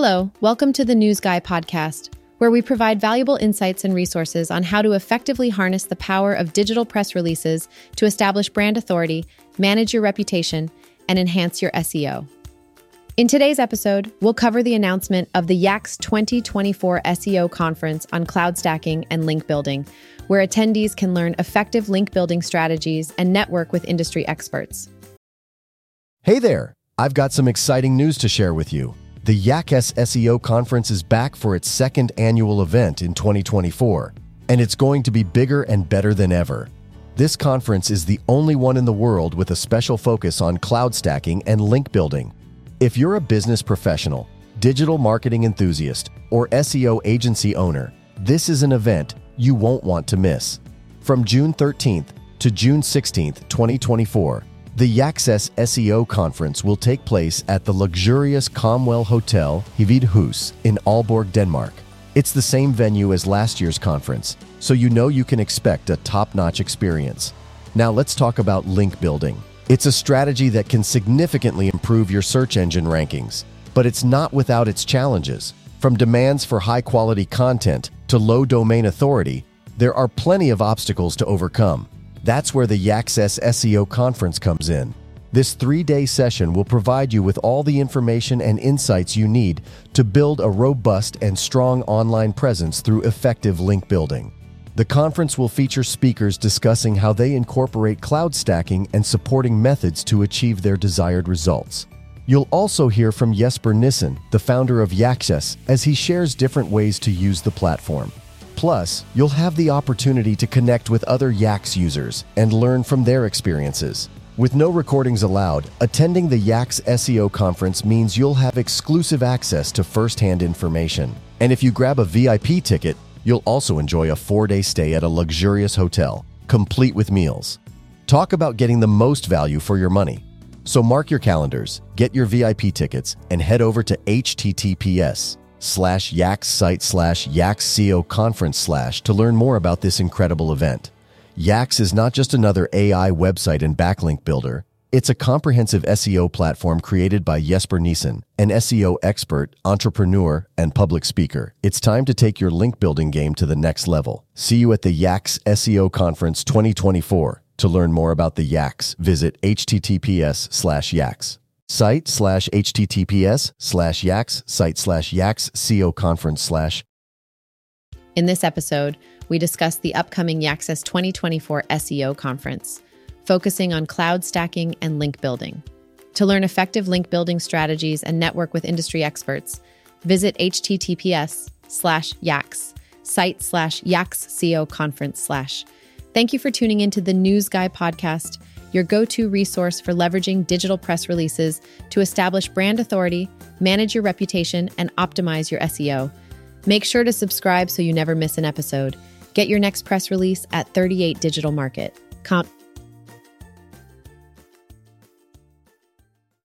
Hello, welcome to the News Guy podcast, where we provide valuable insights and resources on how to effectively harness the power of digital press releases to establish brand authority, manage your reputation, and enhance your SEO. In today's episode, we'll cover the announcement of the YACSS 2024 SEO conference on cloud stacking and link building, where attendees can learn effective link building strategies and network with industry experts. Hey there! I've got some exciting news to share with you. The YACSS SEO conference is back for its second annual event in 2024, and it's going to be bigger and better than ever. This conference is the only one in the world with a special focus on cloud stacking and link building. If you're a business professional, digital marketing enthusiast, or SEO agency owner, this is an event you won't want to miss. From June 13th to June 16th, 2024, the YACSS SEO conference will take place at the luxurious Comwell Hotel Hvide Hus in Aalborg, Denmark. It's the same venue as last year's conference, so you know you can expect a top notch experience. Now let's talk about link building. It's a strategy that can significantly improve your search engine rankings, but it's not without its challenges. From demands for high quality content to low domain authority, there are plenty of obstacles to overcome. That's where the YACSS SEO conference comes in. This three day session will provide you with all the information and insights you need to build a robust and strong online presence through effective link building. The conference will feature speakers discussing how they incorporate cloud stacking and supporting methods to achieve their desired results. You'll also hear from Jesper Nissen, the founder of YACSS, as he shares different ways to use the platform. Plus, you'll have the opportunity to connect with other YACSS users and learn from their experiences. With no recordings allowed, attending the YACSS SEO conference means you'll have exclusive access to first-hand information. And if you grab a VIP ticket, You'll also enjoy a four day stay at a luxurious hotel, complete with meals. Talk about getting the most value for your money. So mark your calendars, get your VIP tickets, and head over to https slash yax site slash yaxco conference slash to learn more about this incredible event. YACSS is not just another AI website and backlink builder. It's a comprehensive SEO platform created by Jesper Nissen, an SEO expert, entrepreneur, and public speaker. It's time to take your link building game to the next level. See you at the YACSS SEO Conference 2024. To learn more about the YACSS, visit https slash YAX. Site slash https slash YAX, site slash YAX CO conference slash. In this episode, we discuss the upcoming YACSS 2024 SEO conference focusing on cloud stacking and link building. To learn effective link building strategies and network with industry experts, visit https slash yax site slash yaxco conference slash. Thank you for tuning into the News Guy podcast, your go-to resource for leveraging digital press releases to establish brand authority, manage your reputation, and optimize your SEO. Make sure to subscribe so you never miss an episode. Get your next press release at 38 Digital Market. Com-